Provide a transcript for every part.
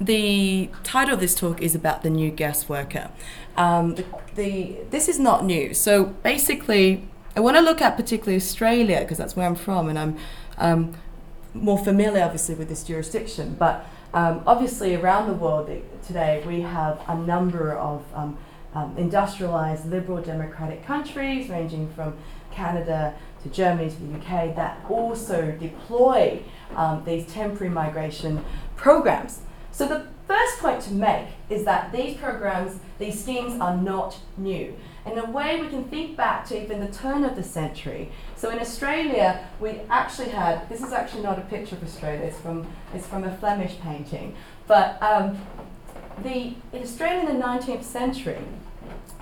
the title of this talk is about the new guest worker. Um, the, the, this is not new. So basically, I want to look at particularly Australia because that's where I'm from, and I'm um, more familiar, obviously, with this jurisdiction. But um, obviously, around the world today, we have a number of um, um, industrialized liberal democratic countries, ranging from Canada to Germany to the UK, that also deploy um, these temporary migration programs. So the first point to make is that these programs, these schemes are not new. In a way, we can think back to even the turn of the century. So in Australia, we actually had this is actually not a picture of Australia. It's from it's from a Flemish painting. But um, the in Australia in the 19th century,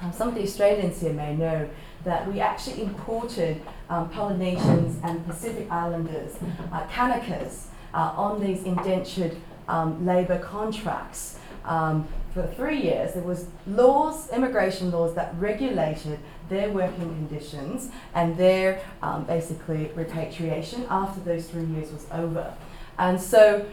uh, some of the Australians here may know that we actually imported um, Polynesians and Pacific Islanders, uh, Kanakas, uh, on these indentured um, labour contracts. Um, for three years, there was laws, immigration laws that regulated their working conditions and their um, basically repatriation after those three years was over. And so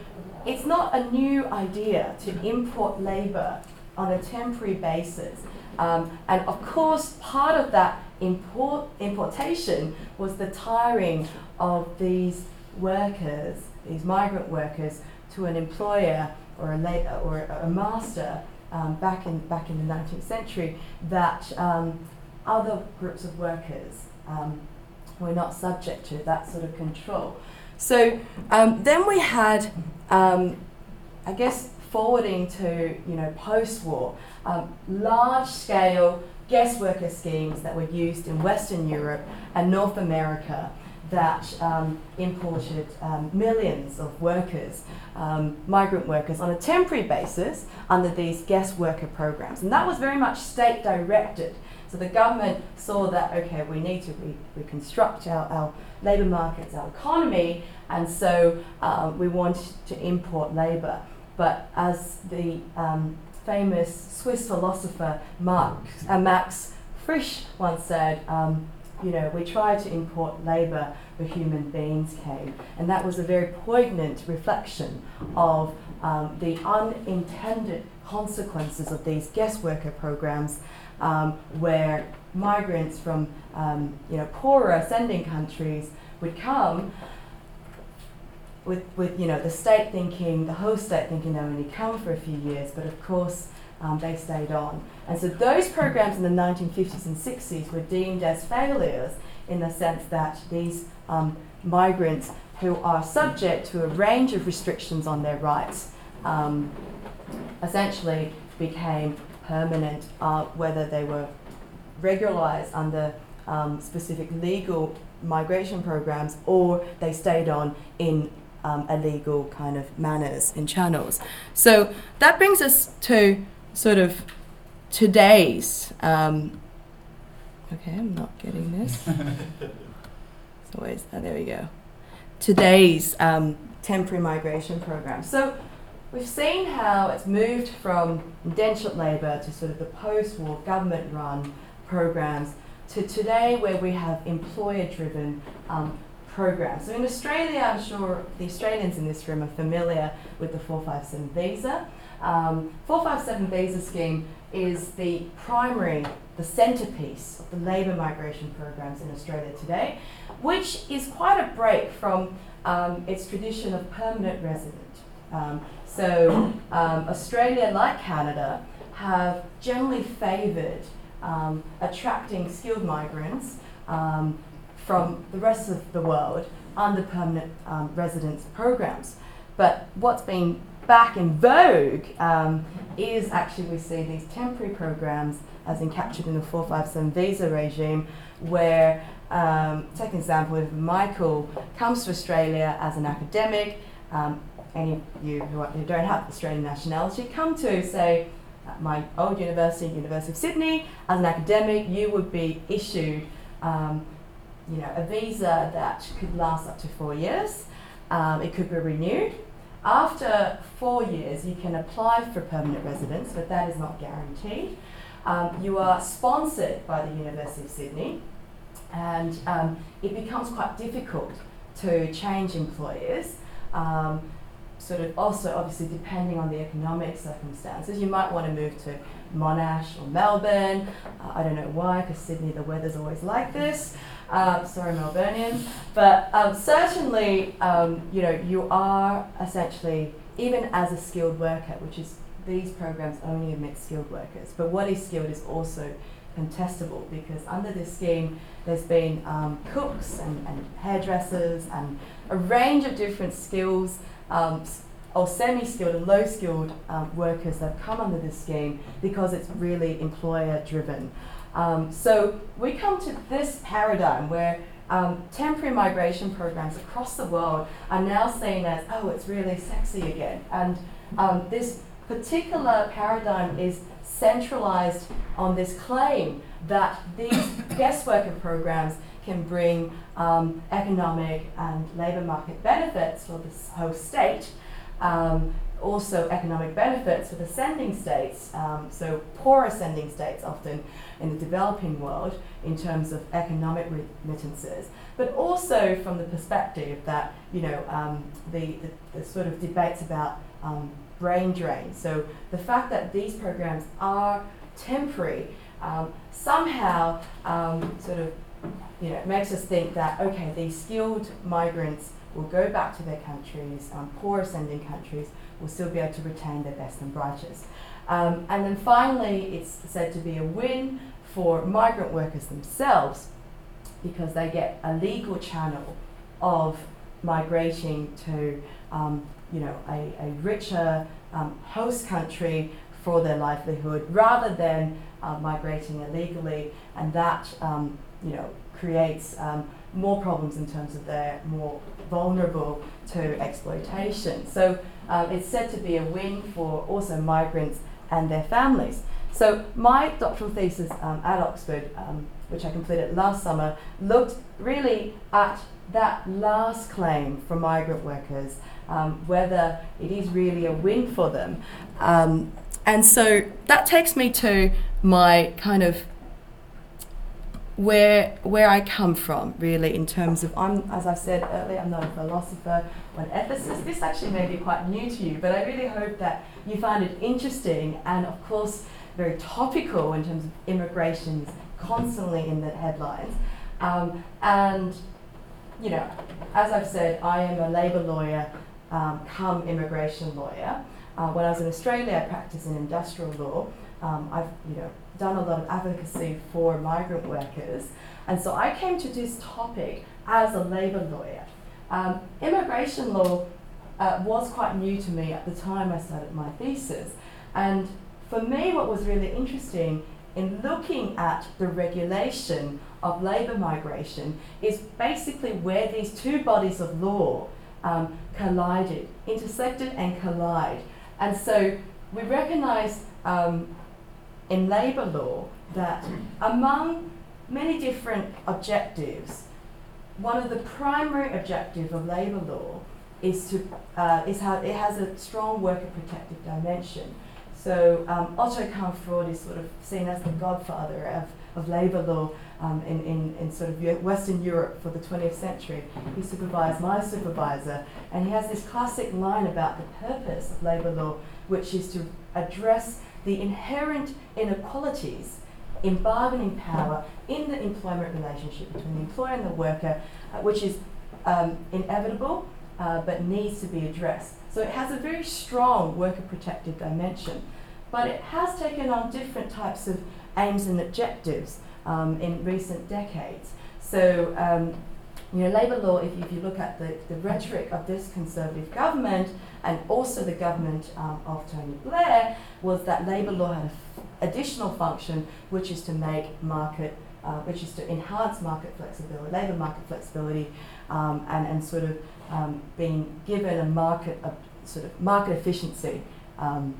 it's not a new idea to import labour on a temporary basis. Um, and of course, part of that import, importation was the tiring of these workers, these migrant workers, to an employer or a, la- or a master um, back, in, back in the 19th century that um, other groups of workers um, were not subject to that sort of control. So um, then we had, um, I guess, forwarding to you know post-war, large-scale guest worker schemes that were used in Western Europe and North America that um, imported um, millions of workers, um, migrant workers, on a temporary basis under these guest worker programs. And that was very much state directed. So the government saw that, okay, we need to re- reconstruct our, our labour markets, our economy, and so uh, we want to import labour. But as the um, famous Swiss philosopher Marx, uh, Max Frisch once said, um, you know, we tried to import labour where human beings came. And that was a very poignant reflection of um, the unintended consequences of these guest worker programs um, where migrants from, um, you know, poorer ascending countries would come with, with you know the state thinking, the whole state thinking they only come for a few years, but of course um, they stayed on. And so those programs in the 1950s and 60s were deemed as failures in the sense that these um, migrants who are subject to a range of restrictions on their rights um, essentially became permanent, uh, whether they were regularized under um, specific legal migration programs or they stayed on in um, illegal kind of manners in channels. So that brings us to sort of today's. Um, okay, I'm not getting this. so where's that? There we go. Today's um, temporary migration program. So we've seen how it's moved from indentured labour to sort of the post-war government-run programs to today where we have employer-driven um, programs. So in Australia, I'm sure the Australians in this room are familiar with the 457 visa. Um, 457 visa scheme is the primary, the centrepiece of the labour migration programs in Australia today, which is quite a break from um, its tradition of permanent resident. Um, so um, Australia, like Canada, have generally favoured um, attracting skilled migrants um, from the rest of the world under permanent residence programs. But what's been back in vogue um, is actually we see these temporary programs as encaptured in the 457 visa regime where um, take an example if Michael comes to Australia as an academic um, any of you who, are, who, don't have Australian nationality come to say my old university, University of Sydney, as an academic you would be issued um, you know, a visa that could last up to four years. Um, it could be renewed. After four years, you can apply for permanent residence, but that is not guaranteed. Um, you are sponsored by the University of Sydney, and um, it becomes quite difficult to change employers. Um, sort of also obviously depending on the economic circumstances, you might want to move to Monash or Melbourne. Uh, I don't know why, because Sydney the weather's always like this. Uh, sorry, Melburnians, but um, certainly, um, you know, you are essentially even as a skilled worker, which is these programs only admit skilled workers. But what is skilled is also contestable because under this scheme, there's been um, cooks and, and, hairdressers and a range of different skills um, or semi-skilled and low-skilled um, workers that have come under this scheme because it's really employer-driven. Um, so we come to this paradigm where um, temporary migration programs across the world are now seen as, oh, it's really sexy again. And um, this particular paradigm is centralized on this claim that these guest worker programs can bring um, economic and labour market benefits for the host state, um, also economic benefits for the sending states, um, so poorer sending states often in the developing world in terms of economic remittances, but also from the perspective that, you know, um, the, the, the, sort of debates about um, brain drain. So the fact that these programs are temporary um, somehow um, sort of you know, makes us think that, okay, these skilled migrants will go back to their countries, um, poorer sending countries will still be able to retain their best and brightest. Um, and then finally, it's said to be a win for migrant workers themselves because they get a legal channel of migrating to um, you know, a, a richer um, host country for their livelihood rather than uh, migrating illegally, and that um, you know creates um, more problems in terms of they're more vulnerable to exploitation. So um, it's said to be a win for also migrants and their families. So my doctoral thesis um, at Oxford, um, which I completed last summer, looked really at that last claim for migrant workers, um, whether it is really a win for them. Um, and so that takes me to my kind of where where I come from, really, in terms of I'm as I said earlier, I'm not a philosopher or an ethicist. This actually may be quite new to you, but I really hope that you find it interesting and of course very topical in terms of immigration is constantly in the headlines. Um, and you know, as I've said, I am a labour lawyer, um, come immigration lawyer. Uh, when I was in Australia, I practiced in industrial law. Um, I've you know done a lot of advocacy for migrant workers, and so I came to this topic as a labour lawyer. Um, immigration law uh, was quite new to me at the time I started my thesis, and for me, what was really interesting in looking at the regulation of labour migration is basically where these two bodies of law um, collided, intersected and collide. And so we recognise um, in labour law that among many different objectives, one of the primary objectives of labour law is to uh, is how it has a strong worker protective dimension. So um, Otto Kahn-Freund is sort of seen as the godfather of, of labour law um, in, in, in sort of Western Europe for the 20th century. He supervised my supervisor, and he has this classic line about the purpose of labour law, which is to address the inherent inequalities in bargaining power in the employment relationship between the employer and the worker, uh, which is um, inevitable uh, but needs to be addressed. So it has a very strong worker protective dimension, but it has taken on different types of aims and objectives um, in recent decades. So, um, you know, labour law, if you, if you look at the, the rhetoric of this Conservative government and also the government um, of Tony Blair, was that labour law had an additional function, which is to make market, uh, which is to enhance market flexibility, labour market flexibility, um, and, and sort of um, being given a market, a sort of market efficiency um,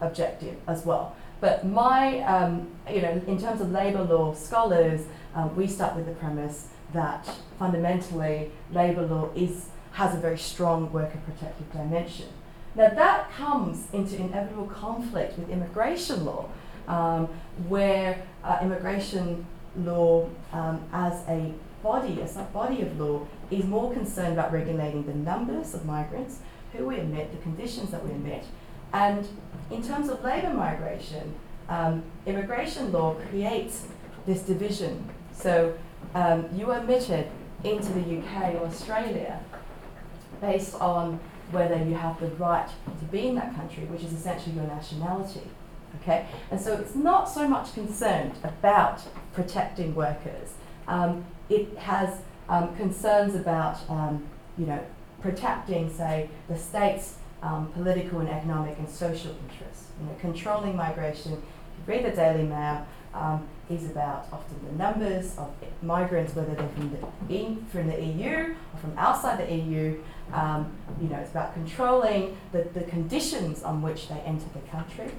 objective as well. But my, um, you know, in terms of labour law scholars, uh, we start with the premise that fundamentally labour law is has a very strong worker protective dimension. Now that comes into inevitable conflict with immigration law, um, where uh, immigration law um, as a body, as a body of law, is more concerned about regulating the numbers of migrants who we admit, the conditions that we admit. And in terms of labour migration, um, immigration law creates this division. So um, you are admitted into the UK or Australia based on whether you have the right to be in that country, which is essentially your nationality. Okay, and so it's not so much concerned about protecting workers. Um, it has um, concerns about, um, you know, protecting, say, the state's um, political and economic and social interests. You know, controlling migration. If you read the Daily Mail, um, is about often the numbers of migrants, whether they're from the, in, from the EU or from outside the EU. Um, you know, it's about controlling the, the conditions on which they enter the country.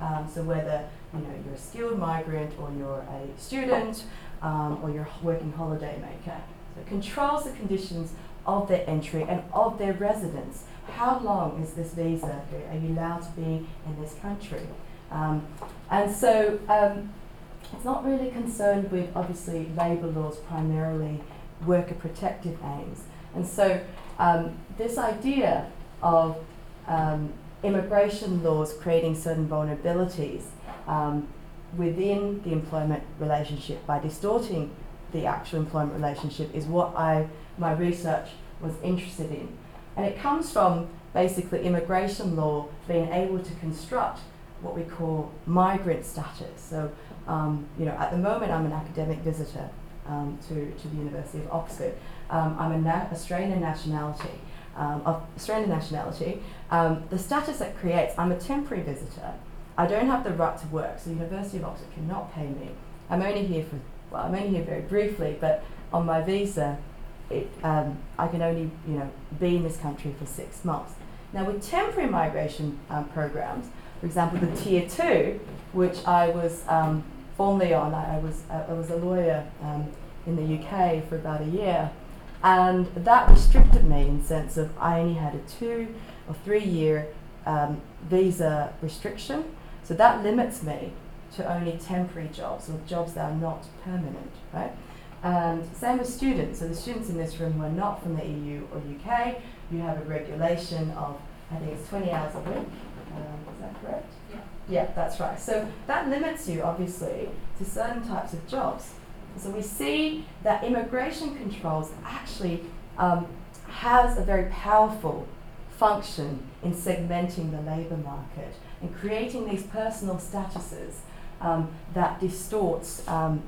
Um, so whether you know you're a skilled migrant or you're a student um, or you're a working holiday maker. So it controls the conditions of their entry and of their residence. How long is this visa? Are you allowed to be in this country? Um, and so um, it's not really concerned with obviously labour laws primarily worker protective aims. And so um, this idea of um, immigration laws creating certain vulnerabilities um, within the employment relationship by distorting the actual employment relationship is what I my research was interested in. And it comes from basically immigration law being able to construct what we call migrant status. So, um, you know, at the moment I'm an academic visitor um, to, to the University of Oxford. Um, I'm an na- Australian nationality, um, of Australian nationality. Um, the status that creates, I'm a temporary visitor. I don't have the right to work, so the University of Oxford cannot pay me. I'm only here for, well, I'm only here very briefly, but on my visa, it, um, I can only, you know, be in this country for six months. Now, with temporary migration programs, for example, the Tier 2, which I was um, formerly on, I, I was, I was a lawyer um, in the UK for about a year, and that restricted me in the sense of I only had a two or three year um, visa restriction, so that limits me to only temporary jobs or jobs that are not permanent, right? And same with students. So the students in this room who are not from the EU or UK, you have a regulation of, I think it's 20 hours a week. Um, is that correct? Yeah. That's right. So that limits you, obviously, to certain types of jobs. So we see that immigration controls actually um, has a very powerful function in segmenting the labour market and creating these personal statuses um, that distorts um,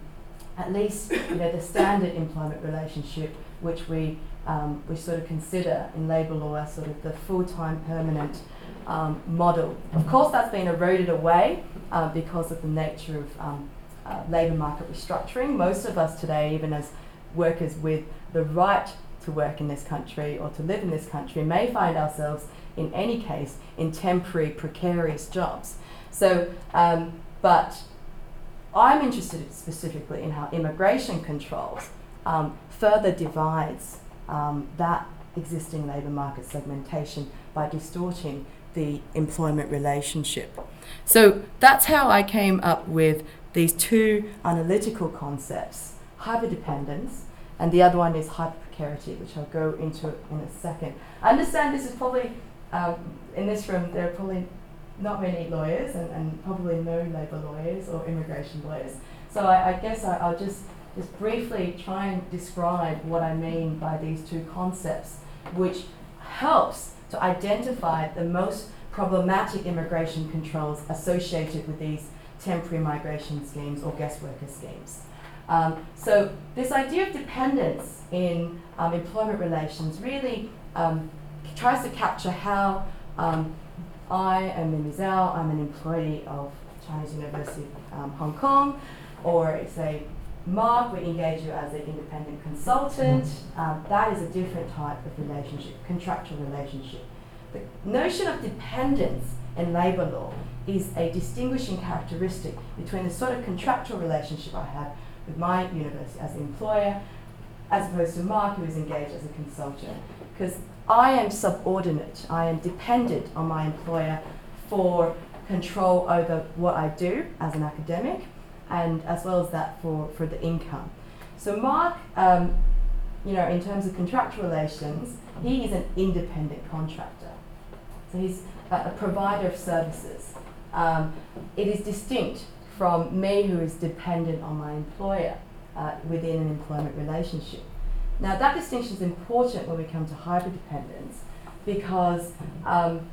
at least you know the standard employment relationship which we um, we sort of consider in labour law as sort of the full-time permanent um, model. Of course, that's been eroded away uh, because of the nature of um, uh, labour market restructuring. Most of us today, even as workers with the right to work in this country or to live in this country, may find ourselves, in any case, in temporary, precarious jobs. So, um, but I'm interested specifically in how immigration controls um, further divides um, that existing labour market segmentation by distorting the employment relationship. So that's how I came up with these two analytical concepts hyperdependence, and the other one is hyperprecarity, which I'll go into in a second. I understand this is probably, um, in this room, there are probably not many lawyers and, and probably no labour lawyers or immigration lawyers. So I, I guess I, I'll just, just briefly try and describe what I mean by these two concepts, which helps to identify the most problematic immigration controls associated with these temporary migration schemes or guest worker schemes. Um, so this idea of dependence in um, employment relations really um, tries to capture how um, I am Mimi Zou, I'm an employee of Chinese University um, Hong Kong, or say Mark, we engage you as an independent consultant. Um, that is a different type of relationship, contractual relationship. The notion of dependence in labour law is a distinguishing characteristic between the sort of contractual relationship I have with my university as an employer, as opposed to Mark, who is engaged as a consultant. Because I am subordinate, I am dependent on my employer for control over what I do as an academic, and as well as that for, for the income. So Mark, um, you know, in terms of contractual relations, he is an independent contractor. So he's a, a provider of services. Um, it is distinct from me, who is dependent on my employer uh, within an employment relationship. Now, that distinction is important when we come to hyperdependence because um,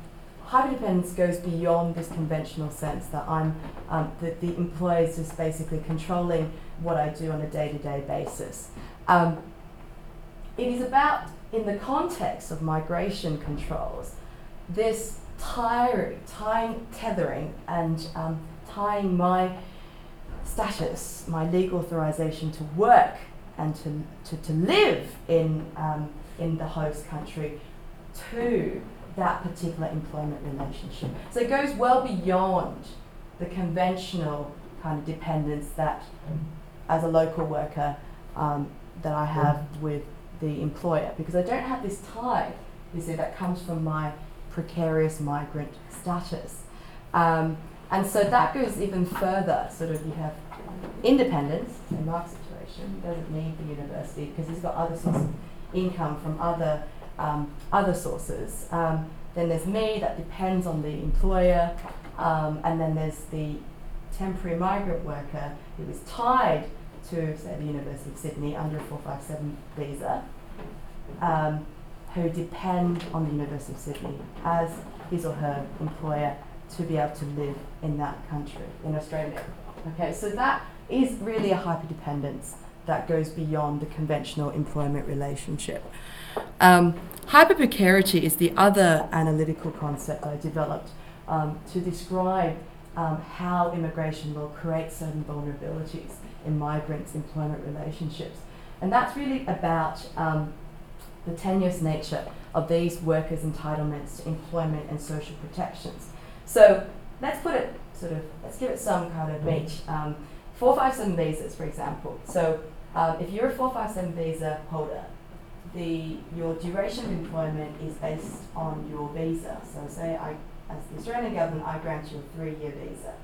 hyperdependence goes beyond this conventional sense that I'm um, that the employer is just basically controlling what I do on a day-to-day basis. Um, it is about, in the context of migration controls, this tiring, tying, tethering, and um, tying my status, my legal authorization to work and to, to, to live in, um, in the host country to that particular employment relationship. So it goes well beyond the conventional kind of dependence that, as a local worker, um, that I have with the employer, because I don't have this tie, you see, that comes from my precarious migrant status. Um, and so that goes even further. Sort of, you have independence in Mark's situation. He doesn't need the university because he's got other sources of income from other um, other sources. Um, then there's me that depends on the employer, um, and then there's the temporary migrant worker who is tied to, say, the University of Sydney under a 457 visa, um, who depend on the University of Sydney as his or her employer to be able to live in that country, in Australia. Okay, so that is really a hyperdependence that goes beyond the conventional employment relationship. Um, hyperprecarity is the other analytical concept I developed um, to describe um, how immigration law creates certain vulnerabilities in migrants' employment relationships. And that's really about um, the tenuous nature of these workers' entitlements to employment and social protections. So let's put it sort of, let's give it some kind of meat. Um, 457 visas, for example. So um, if you're a 457 visa holder, the your duration of employment is based on your visa. So say I, as the Australian government, I grant you a three-year visa.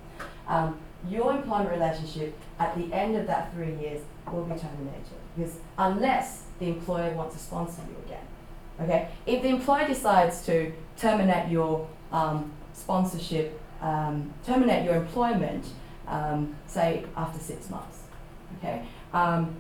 Um, your employment relationship at the end of that three years will be terminated because unless the employer wants to sponsor you again. Okay, if the employer decides to terminate your um, sponsorship, um, terminate your employment, um, say after six months. Okay, um,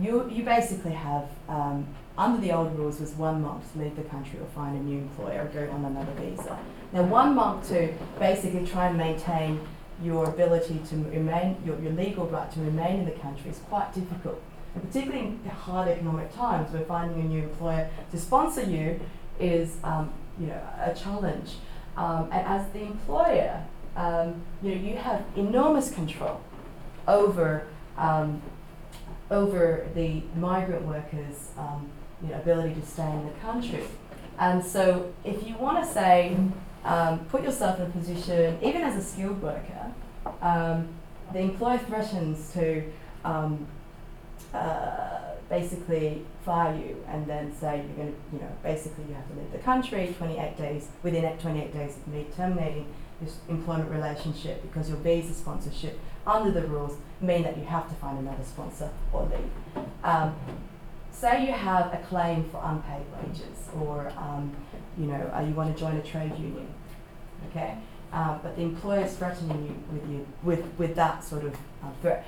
you you basically have um, under the old rules was one month to leave the country or find a new employer or go on another visa. Now one month to basically try and maintain your ability to remain your, your legal right to remain in the country is quite difficult. Particularly in hard economic times where finding a new employer to sponsor you is um, you know a challenge. Um, and as the employer, um, you know, you have enormous control over um, over the migrant workers' um, you know, ability to stay in the country. And so, if you want to say, um, put yourself in a position, even as a skilled worker, um, the employer threatens to um, uh, basically fire you and then say you're going to, you know, basically you have to leave the country 28 days, within 28 days of me terminating employment relationship because your visa sponsorship under the rules mean that you have to find another sponsor or leave. Um, say you have a claim for unpaid wages or um, you know uh, you want to join a trade union, okay, uh, but the employer is threatening you with you with with that sort of uh, threat.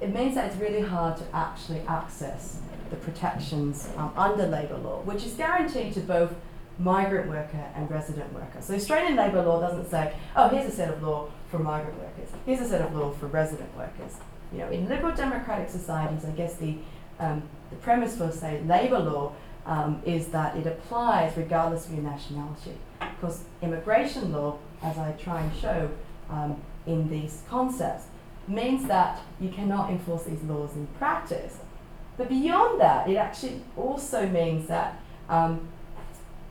It means that it's really hard to actually access the protections um, under labour law, which is guaranteed to both migrant worker and resident worker. So Australian labour law doesn't say, oh, here's a set of law for migrant workers, here's a set of law for resident workers. You know, in liberal democratic societies, I guess the, um, the premise for, say, labour law um, is that it applies regardless of your nationality. Because immigration law, as I try and show um, in these concepts, means that you cannot enforce these laws in practice. But beyond that, it actually also means that um,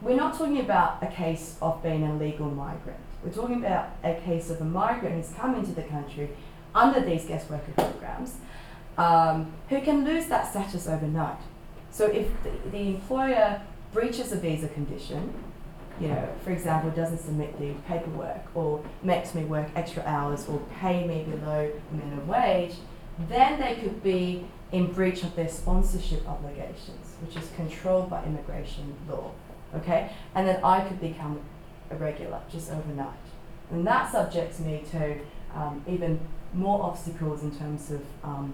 we're not talking about a case of being a legal migrant. We're talking about a case of a migrant who's come into the country under these guest worker programs um, who can lose that status overnight. So if the, the employer breaches a visa condition, you know, for example, doesn't submit the paperwork or makes me work extra hours or pay me below minimum wage, then they could be in breach of their sponsorship obligations, which is controlled by immigration law. Okay? And then I could become irregular just overnight. And that subjects me to um, even more obstacles in terms of um,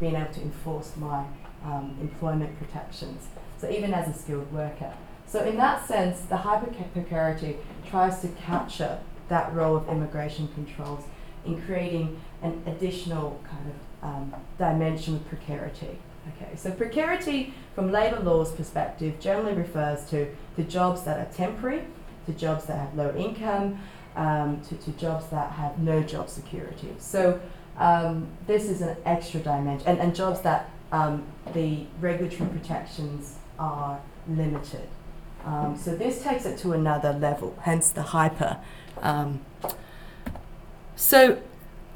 being able to enforce my um, employment protections. So even as a skilled worker. So in that sense, the hyper precarity tries to capture that role of immigration controls in creating an additional kind of um, dimension of precarity. Okay, so precarity from labour law's perspective generally refers to the jobs that are temporary, to jobs that have low income, um, to, to jobs that have no job security. So um, this is an extra dimension, and, and jobs that um, the regulatory protections are limited. Um, so this takes it to another level, hence the hyper. Um, so,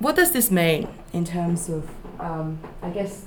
what does this mean in terms of, um, I guess,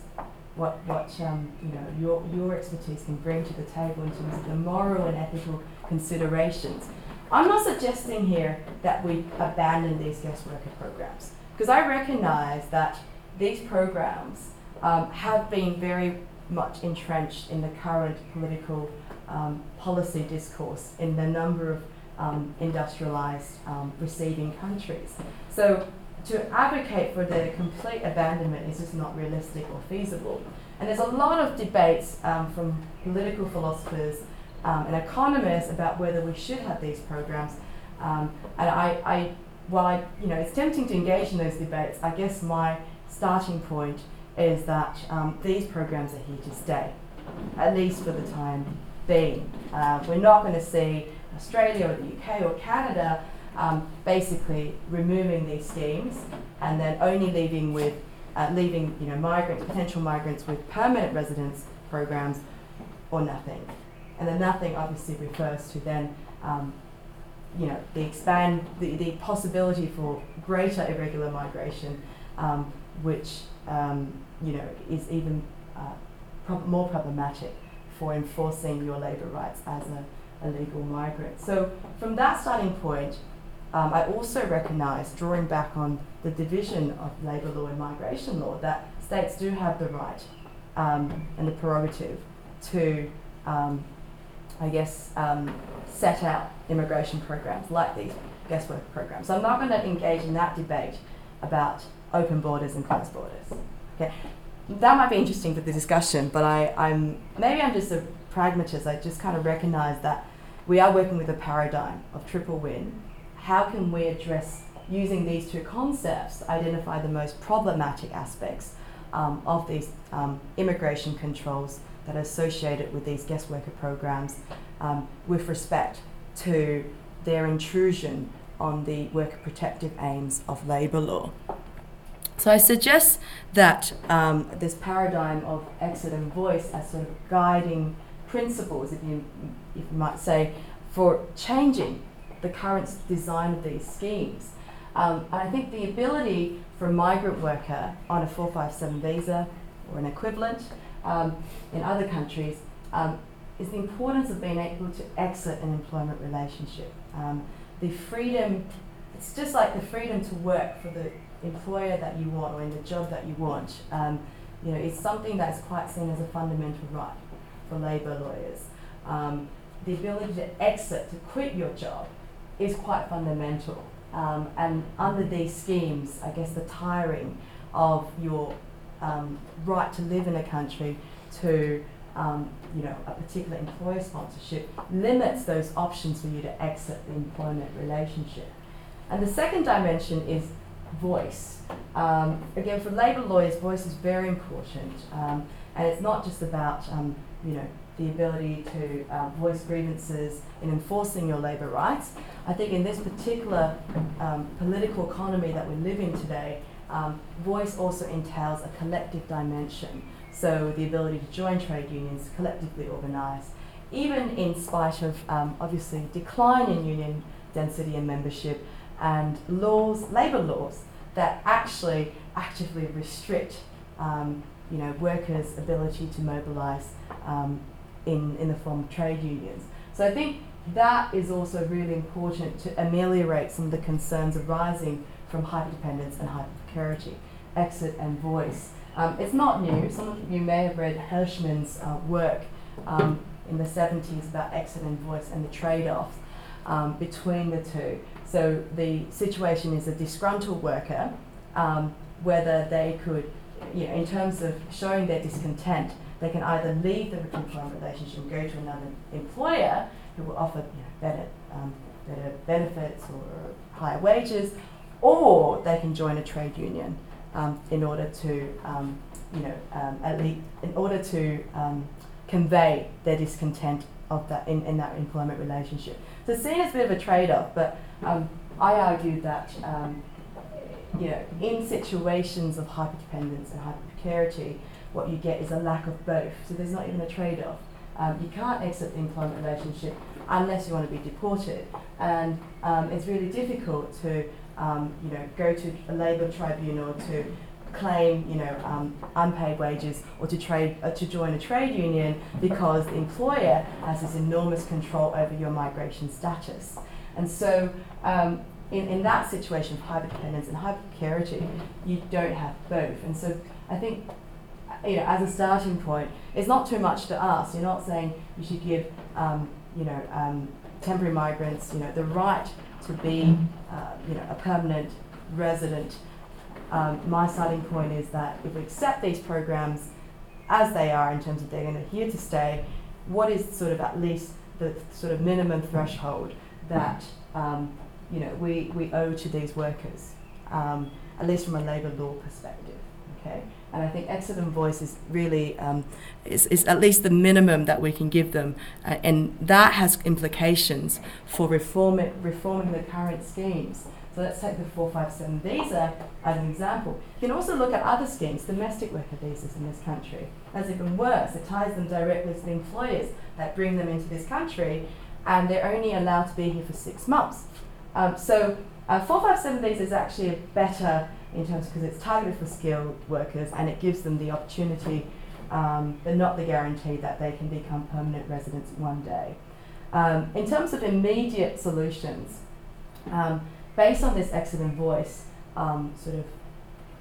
what what um, you know your your expertise can bring to the table in terms of the moral and ethical considerations? I'm not suggesting here that we abandon these guest worker programs because I recognize that these programs um, have been very much entrenched in the current political um, policy discourse in the number of um, industrialized um, receiving countries. So to advocate for the complete abandonment is just not realistic or feasible. And there's a lot of debates um, from political philosophers um, and economists about whether we should have these programs. Um, and I, I, while I, you know, it's tempting to engage in those debates, I guess my starting point is that um, these programs are here to stay, at least for the time being. Uh, we're not going to see Australia or the UK or Canada um, basically removing these schemes and then only leaving with uh, leaving you know migrants, potential migrants with permanent residence programs or nothing. And the nothing obviously refers to then um, you know the expand the, the possibility for greater irregular migration, um, which um, you know is even uh, prob- more problematic for enforcing your labour rights as a, a legal migrant. So from that starting point, um, I also recognise, drawing back on the division of labour law and migration law, that states do have the right um, and the prerogative to, um, I guess, um, set out immigration programs like these guest worker programs. So I'm not going to engage in that debate about open borders and closed borders. Okay, that might be interesting for the discussion, but I, I'm maybe I'm just a pragmatist. I just kind of recognise that we are working with a paradigm of triple win how can we address using these two concepts identify the most problematic aspects um, of these um, immigration controls that are associated with these guest worker programs um, with respect to their intrusion on the worker protective aims of labour law. So I suggest that um, this paradigm of exit and voice as sort of guiding principles, if you, if you might say, for changing the current design of these schemes. Um, and I think the ability for a migrant worker on a 457 visa or an equivalent um, in other countries um, is the importance of being able to exit an employment relationship. Um, the freedom, it's just like the freedom to work for the employer that you want or in the job that you want. Um, you know, it's something that's quite seen as a fundamental right for labour lawyers. Um, the ability to exit, to quit your job, is quite fundamental. Um, and under these schemes, I guess the tiring of your um, right to live in a country to um, you know, a particular employer sponsorship limits those options for you to exit the employment relationship. And the second dimension is voice. Um, again, for labour lawyers, voice is very important. Um, and it's not just about, um, you know, the ability to uh, voice grievances in enforcing your labour rights. I think in this particular um, political economy that we live in today, um, voice also entails a collective dimension. So the ability to join trade unions, collectively organise, even in spite of um, obviously decline in union density and membership, and laws, labour laws that actually actively restrict um, you know, workers' ability to mobilise um, in, in the form of trade unions. So I think that is also really important to ameliorate some of the concerns arising from hyperdependence and hyperprecarity, exit and voice. Um, it's not new. Some of you may have read Hirschman's uh, work um, in the 70s about exit and voice and the trade-offs um, between the two. So the situation is a disgruntled worker, um, whether they could, you know, in terms of showing their discontent, they can either leave the employment relationship and go to another employer who will offer you know, better, um, better benefits or higher wages, or they can join a trade union um, in order to, um, you know, um, at least in order to um, convey their discontent of that in, in that employment relationship. So it's seen as a bit of a trade-off, but um, I argue that you know, in situations of hyperdependence and hyperprecarity, what you get is a lack of both. So there's not even a trade-off. Um, you can't exit the employment relationship unless you want to be deported, and um, it's really difficult to um, you know go to a labour tribunal to claim, you know, um, unpaid wages or to trade uh, to join a trade union because the employer has this enormous control over your migration status. And so, um, in, in that situation of hyperdependence and hyperprecarity, you don't have both. And so, I think, you know, as a starting point, it's not too much to ask. You're not saying you should give, um, you know, um, temporary migrants, you know, the right to be, uh, you know, a permanent resident um, my starting point is that if we accept these programs as they are in terms of they're going to here to stay, what is sort of at least the sort of minimum threshold that um, you know we, we owe to these workers, um, at least from a labour law perspective. Okay, and I think exit voice is really um, is, is at least the minimum that we can give them, uh, and that has implications for reforming reforming the current schemes. So let's take the 457 visa as an example. You can also look at other schemes, domestic worker visas in this country. That's even worse, it ties them directly to the employers that bring them into this country, and they're only allowed to be here for six months. Um, so uh, 457 visa is actually a better in terms because it's targeted for skilled workers and it gives them the opportunity, um, but not the guarantee that they can become permanent residents one day. Um, in terms of immediate solutions, um, based on this exit voice um, sort of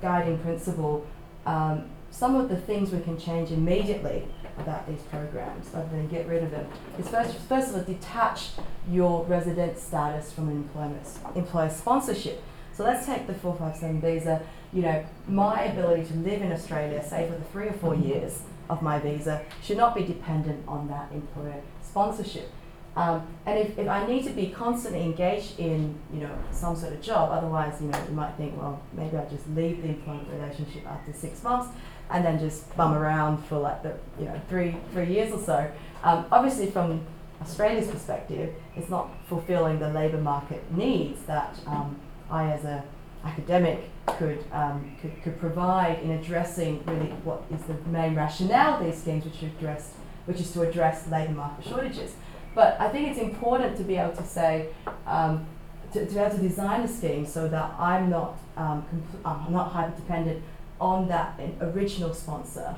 guiding principle, um, some of the things we can change immediately about these programs rather than get rid of them is first, first of all, detach your resident status from employment, employer sponsorship. So let's take the 457 visa. You know, my ability to live in Australia, say for the three or four years of my visa, should not be dependent on that employer sponsorship. Um, and if, if I need to be constantly engaged in, you know, some sort of job, otherwise, you know, you might think, well, maybe I'll just leave the employment relationship after six months and then just bum around for like the, you know, three, three years or so. Um, obviously, from Australia's perspective, it's not fulfilling the labour market needs that um, I, as a academic, could, um, could, could provide in addressing really what is the main rationale of these schemes, which, address, which is to address labour market shortages. But I think it's important to be able to say, um, to, to be able to design a scheme so that I'm not, um, compl- I'm not hyper dependent on that original sponsor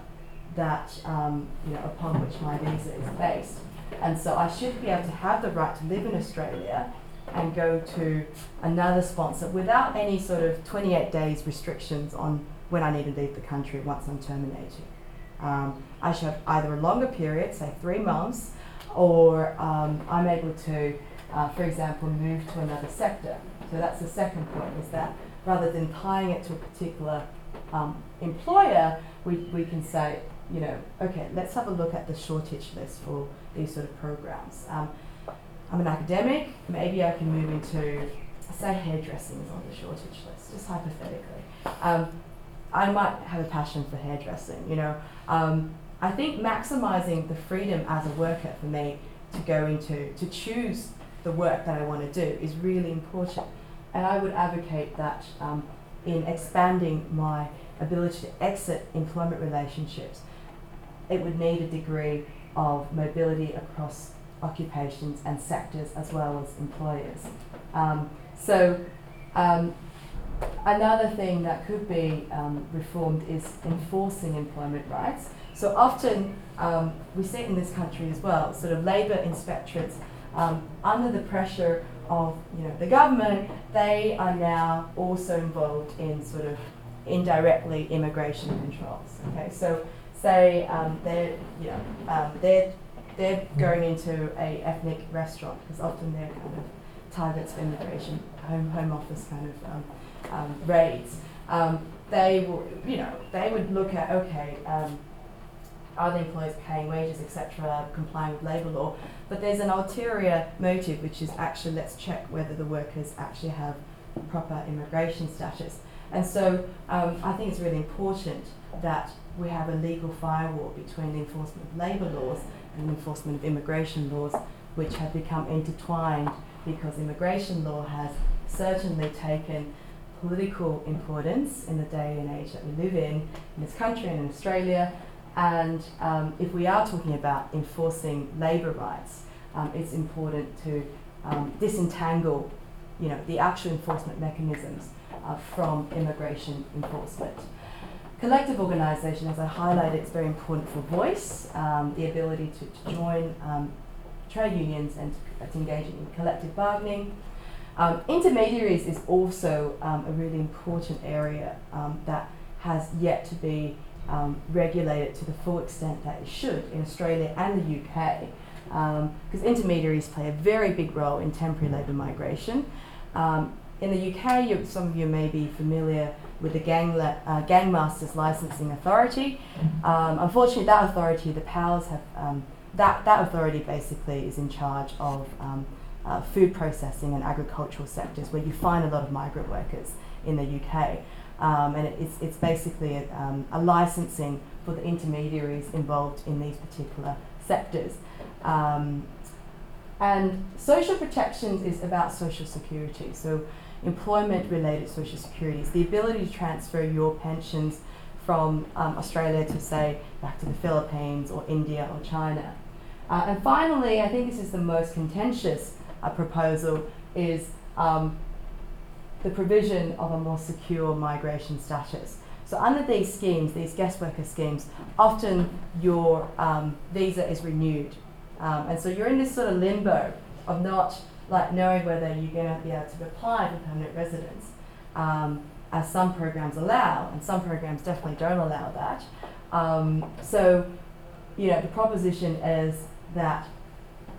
that, um, you know, upon which my visa is based. And so I should be able to have the right to live in Australia and go to another sponsor without any sort of 28 days restrictions on when I need to leave the country once I'm terminated. Um, I should have either a longer period, say three months, or um, I'm able to, uh, for example, move to another sector. So that's the second point, is that rather than tying it to a particular um, employer, we, we can say, you know, okay, let's have a look at the shortage list for these sort of programs. Um, I'm an academic, maybe I can move into, say, hairdressing is on the shortage list, just hypothetically. Um, I might have a passion for hairdressing, you know. Um, I think maximizing the freedom as a worker for me to go into, to choose the work that I want to do is really important. And I would advocate that um, in expanding my ability to exit employment relationships, it would need a degree of mobility across occupations and sectors as well as employers. Um, so, um, another thing that could be um, reformed is enforcing employment rights. So often um, we see it in this country as well, sort of labour inspectorates um, under the pressure of you know the government, they are now also involved in sort of indirectly immigration controls. Okay, so say um, they're you know they're they're going into a ethnic restaurant because often they're kind of targets for immigration, home home office kind of um, um, raids. Um, they will, you know, they would look at okay, um, are the employers paying wages, etc., complying with labour law? But there's an ulterior motive, which is actually let's check whether the workers actually have proper immigration status. And so um, I think it's really important that we have a legal firewall between the enforcement of labour laws and enforcement of immigration laws, which have become intertwined because immigration law has certainly taken political importance in the day and age that we live in, in this country and in Australia. And um, if we are talking about enforcing labour rights, um, it's important to um, disentangle, you know, the actual enforcement mechanisms uh, from immigration enforcement. Collective organisation, as I highlighted, is very important for voice, um, the ability to, to join um, trade unions and to, to engage in collective bargaining. Um, intermediaries is also um, a really important area um, that has yet to be um, regulated to the full extent that it should in Australia and the UK, because intermediaries play a very big role in temporary labour migration. Um, in the UK, you, some of you may be familiar with the Gang le- uh, Gangmasters Licensing Authority. unfortunately, that authority, the powers have that, that authority basically is in charge of um, uh, food processing and agricultural sectors where you find a lot of migrant workers in the UK. Um, and it's, it's basically a, um, a, licensing for the intermediaries involved in these particular sectors. Um, and social protections is about social security. So, employment related social security is the ability to transfer your pensions from um, Australia to, say, back to the Philippines or India or China. Uh, and finally, I think this is the most contentious uh, proposal, is um, the provision of a more secure migration status. So under these schemes, these guest worker schemes, often your um, visa is renewed. Um, and so you're in this sort of limbo of not like knowing whether you're going to be able to apply for permanent residence, um, as some programs allow, and some programs definitely don't allow that. Um, so, you know, the proposition is that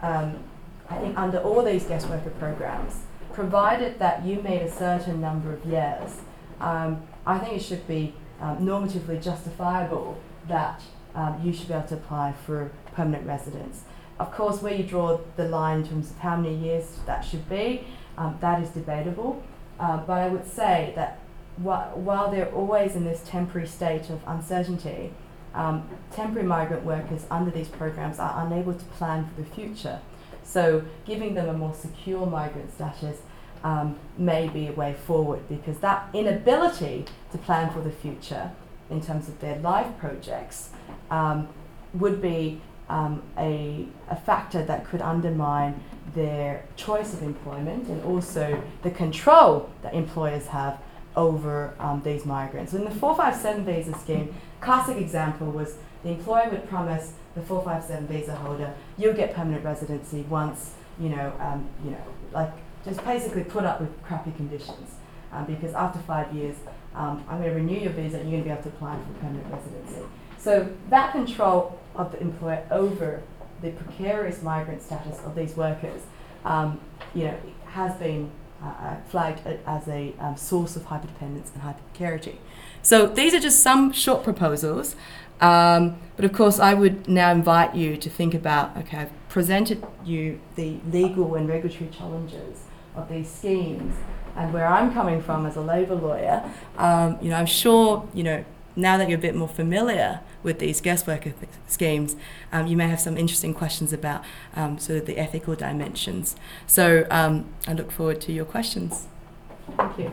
um, I think under all these guest worker programs, provided that you meet a certain number of years, um, I think it should be um, normatively justifiable that um, you should be able to apply for permanent residence. Of course, where you draw the line in terms of how many years that should be, um, that is debatable. Uh, but I would say that wh- while they're always in this temporary state of uncertainty, um, temporary migrant workers under these programs are unable to plan for the future. So, giving them a more secure migrant status um, may be a way forward because that inability to plan for the future in terms of their life projects um, would be um, a, a factor that could undermine their choice of employment and also the control that employers have over um, these migrants. In the 457 visa scheme, classic example was the employer would promise the 457 visa holder, you'll get permanent residency once, you know, um, you know, like just basically put up with crappy conditions. Um, because after five years, um, I'm going to renew your visa and you're going to be able to apply for permanent residency. So that control of the employer over the precarious migrant status of these workers, um, you know, has been uh, uh, flagged as a um, source of hyperdependence and hyperprecarity. So these are just some short proposals. Um, but of course, I would now invite you to think about okay, I've presented you the legal and regulatory challenges of these schemes and where I'm coming from as a labour lawyer. Um, you know, I'm sure, you know, now that you're a bit more familiar with these guest worker th- schemes, um, you may have some interesting questions about um, sort of the ethical dimensions. So um, I look forward to your questions. Thank you.